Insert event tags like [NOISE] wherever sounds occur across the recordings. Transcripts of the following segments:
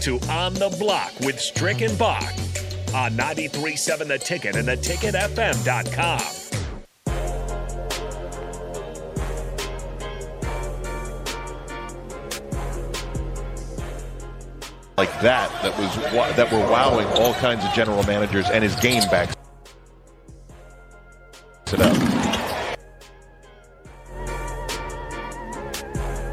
to On the Block with Strick and Bach on 93.7 The Ticket and theticketfm.com. like that that was that were wowing all kinds of general managers and his game back up.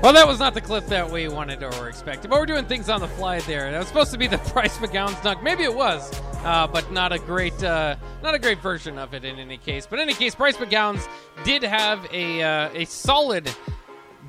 Well, that was not the clip that we wanted or expected, but we're doing things on the fly there. That was supposed to be the [LAUGHS] Bryce McGowens dunk. Maybe it was, uh, but not a great, uh, not a great version of it in any case. But in any case, Bryce McGowens did have a uh, a solid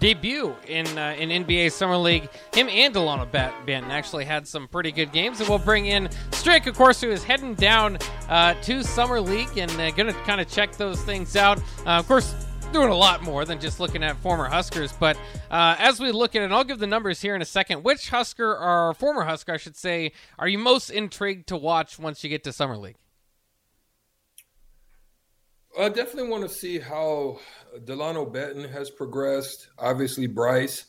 debut in uh, in NBA Summer League. Him and Dalano Banton actually had some pretty good games, and we'll bring in Strick, of course, who is heading down uh, to Summer League and uh, going to kind of check those things out. Uh, of course. Doing a lot more than just looking at former Huskers, but uh, as we look at it, and I'll give the numbers here in a second. Which Husker or former Husker, I should say, are you most intrigued to watch once you get to Summer League? I definitely want to see how Dalano Banton has progressed. Obviously, Bryce.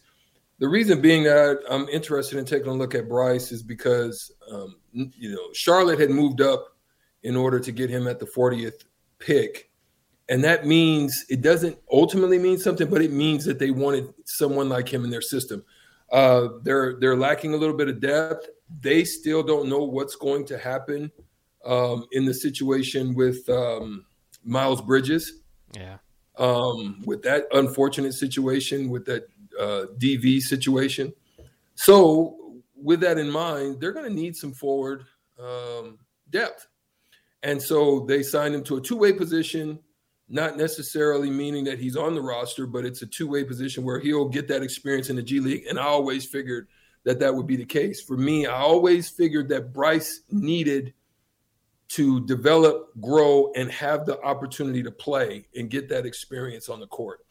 The reason being that I'm interested in taking a look at Bryce is because um, you know Charlotte had moved up in order to get him at the 40th pick, and that means it doesn't ultimately mean something, but it means that they wanted someone like him in their system. Uh, they're they're lacking a little bit of depth. They still don't know what's going to happen um, in the situation with. Um, Miles Bridges. Yeah. Um, with that unfortunate situation, with that uh, DV situation. So, with that in mind, they're going to need some forward um, depth. And so they signed him to a two way position, not necessarily meaning that he's on the roster, but it's a two way position where he'll get that experience in the G League. And I always figured that that would be the case. For me, I always figured that Bryce needed to develop, grow, and have the opportunity to play and get that experience on the court.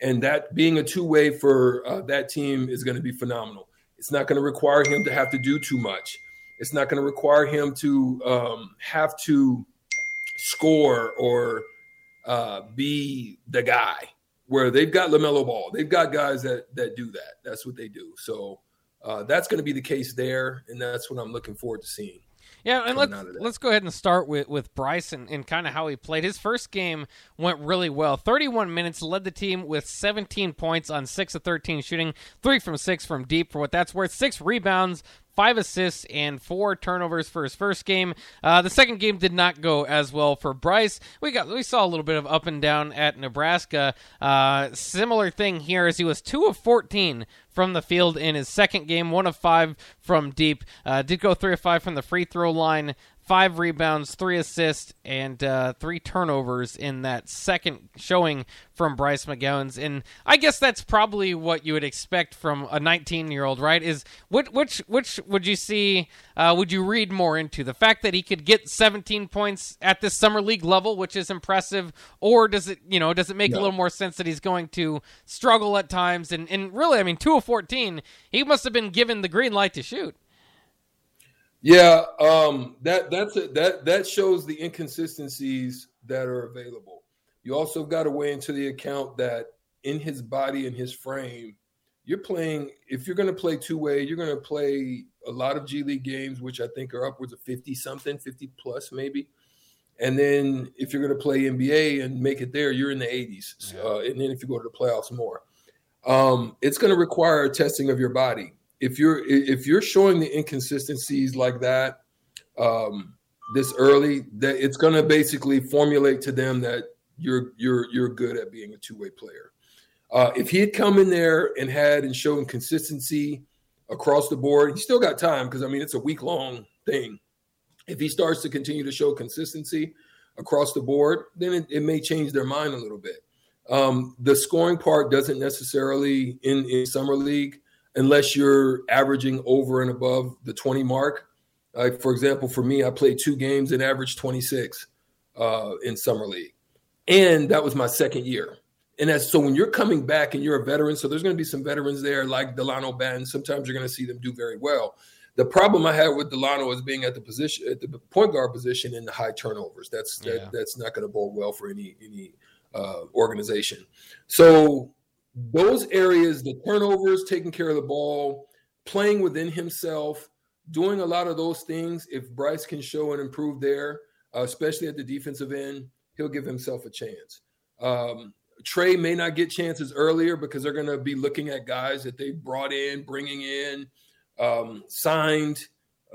And that being a two way for uh, that team is going to be phenomenal. It's not going to require him to have to do too much. It's not going to require him to um, have to score or uh, be the guy. Where they've got LaMelo Ball, they've got guys that that do that. That's what they do. So uh, that's going to be the case there, and that's what I'm looking forward to seeing. Yeah, and let's let's go ahead and start with with Bryce and, and kind of how he played. His first game went really well. 31 minutes, led the team with 17 points on six of 13 shooting, three from six from deep for what that's worth. Six rebounds, five assists and four turnovers for his first game. Uh, the second game did not go as well for Bryce. We got we saw a little bit of up and down at Nebraska. Uh, similar thing here as he was two of 14 from the field in his second game, one of five from deep. Uh, did go three of five from the free throw line five rebounds, three assists, and uh, three turnovers in that second showing from Bryce McGowens. And I guess that's probably what you would expect from a 19 year old, right? Is which which which would you see? Uh, would you read more into the fact that he could get 17 points at this summer league level, which is impressive, or does it you know does it make no. a little more sense that he's going to struggle at times? And and really, I mean, two of 14, he must have been given the green light to shoot. Yeah, um, that that's a, that that shows the inconsistencies that are available. You also got to weigh into the account that in his body and his frame, you're playing. If you're going to play two way, you're going to play a lot of G League games, which I think are upwards of fifty something, fifty plus maybe. And then if you're going to play NBA and make it there, you're in the 80s. Yeah. Uh, and then if you go to the playoffs more, um, it's going to require a testing of your body if you're if you're showing the inconsistencies like that um, this early, that it's going to basically formulate to them that you're you're you're good at being a two way player. Uh, if he had come in there and had and shown consistency across the board, he still got time because I mean it's a week long thing. If he starts to continue to show consistency across the board, then it, it may change their mind a little bit. Um, the scoring part doesn't necessarily in in summer league unless you're averaging over and above the 20 mark. Like for example, for me, I played two games and averaged 26 uh, in summer league, and that was my second year. And that's so when you're coming back and you're a veteran, so there's going to be some veterans there like Dalano Banton. Sometimes you're going to see them do very well. The problem I had with Dalano is being at the position at the point guard position in the high turnovers. That's yeah. that, that's not going to bode well for any any uh, organization. So those areas, the turnovers, taking care of the ball, playing within himself, doing a lot of those things, if Bryce can show and improve there, uh, especially at the defensive end, he'll give himself a chance. Um, Tre may not get chances earlier because they're going to be looking at guys that they brought in, bringing in, um, signed,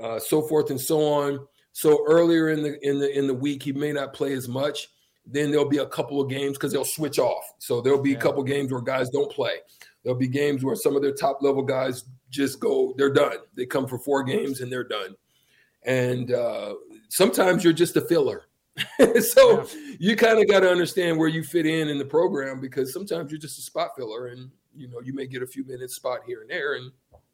uh, so forth and so on. So earlier in the in the in the week, he may not play as much. Then there'll be a couple of games because they'll switch off. So there'll be yeah. a couple games where guys don't play. There'll be games where some of their top level guys just go, they're done. They come for four games and they're done. And uh, sometimes you're just a filler. [LAUGHS] so yeah. you kind of got to understand where you fit in in the program because sometimes you're just a spot filler and you know you may get a few minutes spot here and there and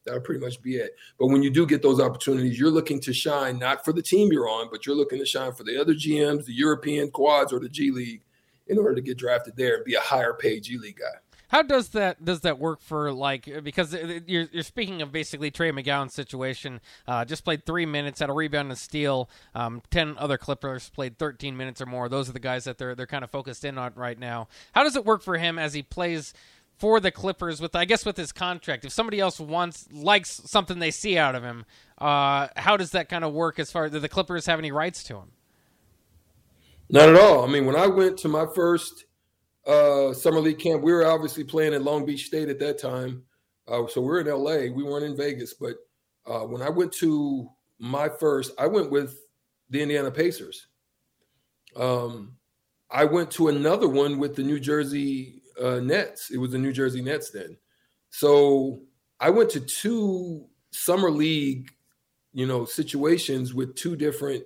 that'll pretty much be it. But when you do get those opportunities, you're looking to shine not for the team you're on, but you're looking to shine for the other GMs, the European quads, or the G League in order to get drafted there and be a higher paid G League guy. How does that does that work for like because you're you're speaking of basically Tre McGowens situation? Uh, just played three minutes, had a rebound and steal. Um, Ten other Clippers played 13 minutes or more. Those are the guys that they're they're kind of focused in on right now. How does it work for him as he plays? For the Clippers, with I guess with his contract, if somebody else wants likes something they see out of him, uh, how does that kind of work? As far as the Clippers have any rights to him? Not at all. I mean, when I went to my first uh, summer league camp. We were obviously playing at Long Beach State at that time, uh, so we are in LA. We weren't in Vegas, but uh, when I went to my first, I went with the Indiana Pacers. Um, I went to another one with the New Jersey uh, Nets. It was the New Jersey Nets then. So I went to two summer league, you know, situations with two different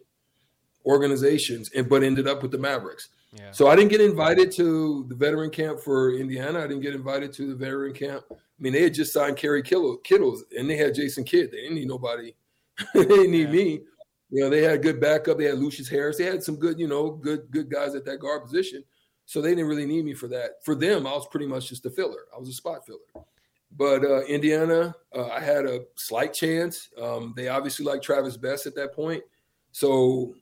organizations, and but ended up with the Mavericks. So I didn't get invited to the veteran camp for Indiana. I didn't get invited to the veteran camp. I mean, they had just signed Kerry Kittles and they had Jason Kidd. They didn't need nobody. [LAUGHS] they didn't need yeah. me. You know, they had good backup. They had Lucious Harris. They had some good, you know, good good guys at that guard position. So they didn't really need me for that. For them, I was pretty much just a filler. I was a spot filler. But uh, Indiana, uh, I had a slight chance. Um, they obviously liked Travis Best at that point. So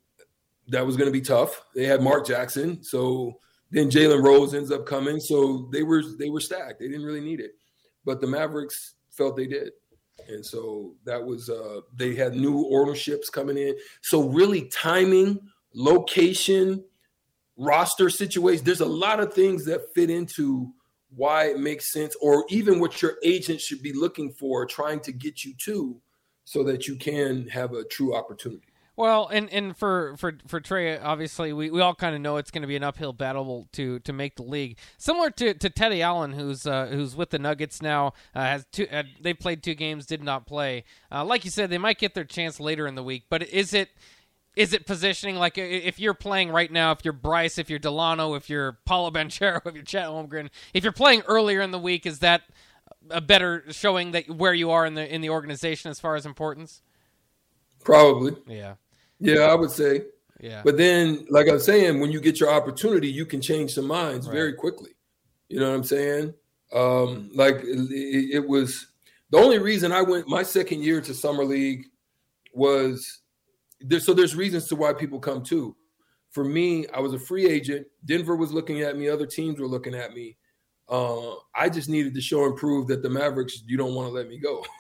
that was going to be tough. They had Mark Jackson, so then Jalen Rose ends up coming, so they were they were stacked. They didn't really need it, but the Mavericks felt they did, and so that was uh, they had new ownerships coming in. So really, timing, location, roster situation. There's a lot of things that fit into why it makes sense, or even what your agent should be looking for, trying to get you to, so that you can have a true opportunity. Well, and, and for, for, for Tre, obviously, we, we all kind of know it's going to be an uphill battle to, to make the league. Similar to, to Teddy Allen, who's uh, who's with the Nuggets now, uh, has two. Uh, they played two games, did not play. Uh, like you said, they might get their chance later in the week. But is it is it positioning like if you're playing right now, if you're Bryce, if you're Dalano, if you're Paolo [LAUGHS] Banchero, if you're Chet Holmgren, if you're playing earlier in the week, is that a better showing that where you are in the in the organization as far as importance? Probably. Yeah. Yeah, I would say. Yeah. But then, like I'm saying, when you get your opportunity, you can change some minds right. very quickly. You know what I'm saying? Um, like it, it, was the only reason I went my second year to summer league was there. So there's reasons to why people come too. For me, I was a free agent. Denver was looking at me. Other teams were looking at me. Uh, I just needed to show and prove that the Mavericks, you don't want to let me go. [LAUGHS]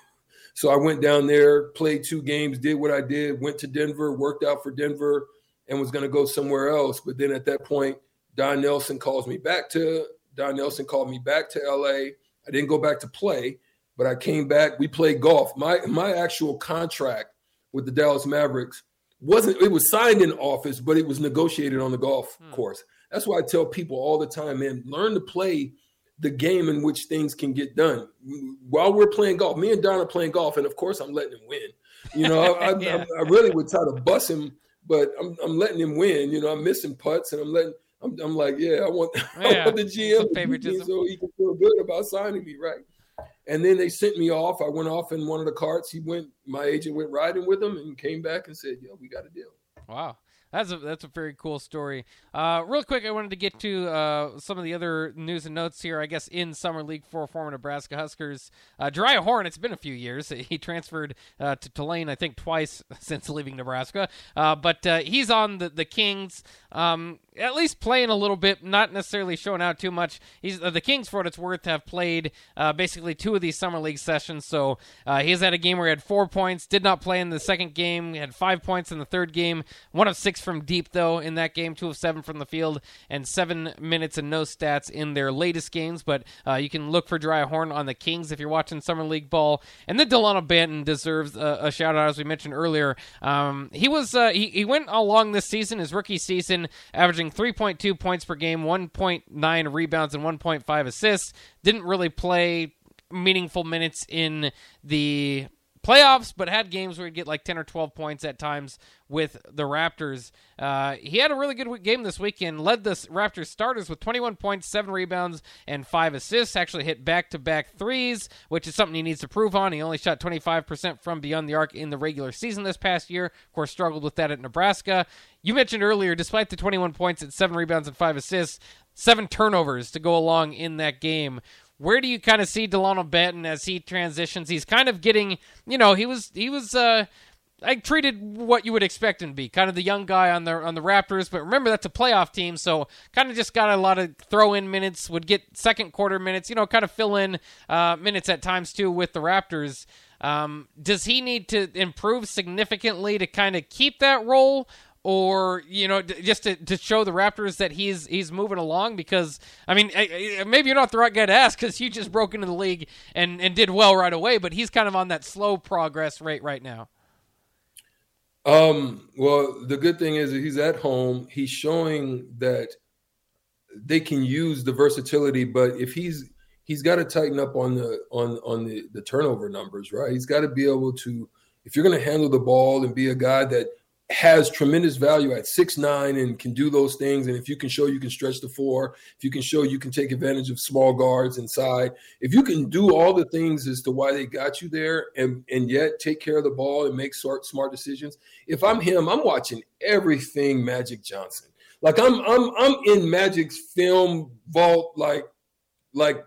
So I went down there, played two games, did what I did, went to Denver, worked out for Denver, and was going to go somewhere else. But then at that point, Don Nelson calls me back to Don Nelson called me back to LA. I didn't go back to play, but I came back. We played golf. My my actual contract with the Dallas Mavericks wasn't it was signed in office, but it was negotiated on the golf hmm. course. That's why I tell people all the time, man, learn to play the game in which things can get done. While we're playing golf, me and Don are playing golf, and of course, I'm letting him win. You know, I, [LAUGHS] yeah. I, I, really would try to bust him, but I'm, I'm letting him win. You know, I'm missing putts, and I'm letting. I'm, I'm like, yeah, I want, yeah. [LAUGHS] I want the GM so he can feel good about signing me, right? And then they sent me off. I went off in one of the carts. He went. My agent went riding with him and came back and said, "Yo, we got a deal." Wow. That's a that's a very cool story. Uh, real quick, I wanted to get to uh, some of the other news and notes here. I guess in summer league for former Nebraska Huskers, uh, Jeriah Horne. It's been a few years. [LAUGHS] He transferred uh, to Tulane, I think, twice [LAUGHS] since leaving Nebraska. Uh, but uh, he's on the the Kings. Um, at least playing a little bit, not necessarily showing out too much. He's uh, the Kings, for what it's worth, have played uh, basically two of these summer league sessions. So uh, he has had a game where he had four points, did not play in the second game, had five points in the third game, one of six from deep though in that game, two of seven from the field, and seven minutes and no stats in their latest games. But uh, you can look for Jeriah Horne on the Kings if you're watching summer league ball. And then Dalano Banton deserves a, a shout out as we mentioned earlier. Um, he was uh, he, he went along this season, his rookie season, averaging 3.2 points per game, 1.9 rebounds, and 1.5 assists. Didn't really play meaningful minutes in the playoffs, but had games where he'd get like 10 or 12 points at times with the Raptors. Uh, he had a really good game this weekend, led the Raptors starters with 21 points, 7 rebounds, and 5 assists. Actually hit back to back threes, which is something he needs to prove on. He only shot 25% from beyond the arc in the regular season this past year. Of course, struggled with that at Nebraska. You mentioned earlier, despite the 21 points and 7 rebounds and 5 assists, 7 turnovers to go along in that game where do you kind of see Dalano Banton as he transitions? He's kind of getting, you know, he was he was uh I treated what you would expect him to be, kind of the young guy on the on the Raptors. But remember, that's a playoff team, so kind of just got a lot of throw in minutes. Would get second quarter minutes, you know, kind of fill in uh, minutes at times too with the Raptors. Um, does he need to improve significantly to kind of keep that role, or you know just to, to show the Raptors that he's he's moving along because I mean maybe you're not the right guy to ask because you just broke into the league and and did well right away but he's kind of on that slow progress rate right now. Um. Well, the good thing is he's at home. He's showing that they can use the versatility, but if he's he's got to tighten up on the on on the the turnover numbers, right? He's got to be able to if you're going to handle the ball and be a guy that has tremendous value at six nine and can do those things. And if you can show you can stretch the four, if you can show you can take advantage of small guards inside, if you can do all the things as to why they got you there and and yet take care of the ball and make smart smart decisions. If I'm him, I'm watching everything Magic Johnson. Like I'm I'm I'm in Magic's film vault like like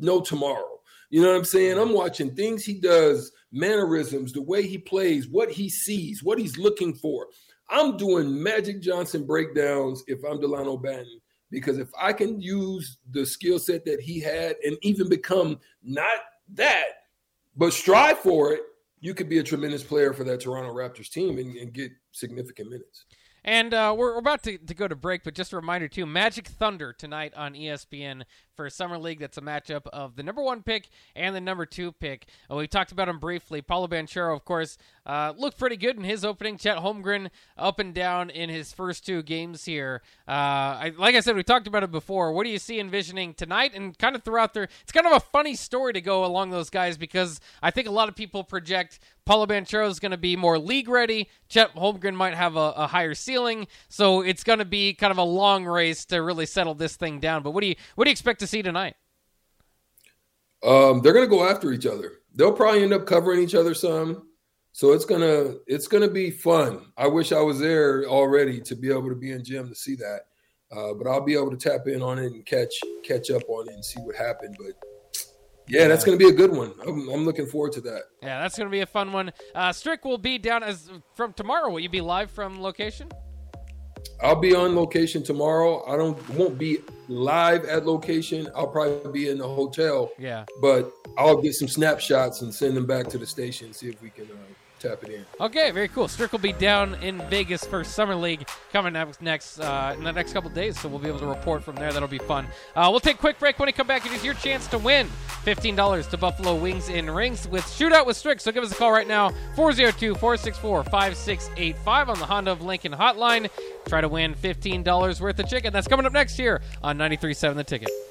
no tomorrow. You know what I'm saying? I'm watching things he does mannerisms, the way he plays, what he sees, what he's looking for. I'm doing Magic Johnson breakdowns if I'm Dalano Banton because if I can use the skill set that he had and even become not that, but strive for it, you could be a tremendous player for that Toronto Raptors team and, and get significant minutes. And uh, we're, we're, about to, to go to break, but just a reminder too: Magic Thunder tonight on ESPN for Summer League. That's a matchup of the number one pick and the number two pick. Uh, we talked about him briefly. Paolo Banchero, of course, uh, looked pretty good in his opening. Chet Holmgren up and down in his first two games here. Uh, I, like I said, we talked about it before. What do you see envisioning tonight and kind of throughout there? It's kind of a funny story to go along those guys because I think a lot of people project Paolo Banchero is going to be more league ready. Chet Holmgren might have a, a higher ceiling, so it's going to be kind of a long race to really settle this thing down. But what do you what do you expect to see tonight? Um, they're going to go after each other. They'll probably end up covering each other some. So it's gonna it's gonna be fun. I wish I was there already to be able to be in gym to see that. Uh, but I'll be able to tap in on it and catch catch up on it and see what happened. But yeah, that's going to be a good one. I'm, I'm, looking forward to that. Yeah, that's going to be a fun one. Uh, Strick will be down as from tomorrow. Will you be live from location? I'll be on location tomorrow. I don't won't be live at location. I'll probably be in the hotel. Yeah. But I'll get some snapshots and send them back to the station. See if we can uh, tap it in. Okay, very cool. Strick will be down in Vegas for Summer League coming up next uh, in the next couple days, so we'll be able to report from there. That'll be fun. Uh, we'll take a quick break. When we come back, it is your chance to win $15 to Buffalo Wings in Rings with Shootout with Strick. So give us a call right now, 402 464 5685 on the Honda of Lincoln hotline. Try to win $15 worth of chicken. That's coming up next year on 93.7 The Ticket.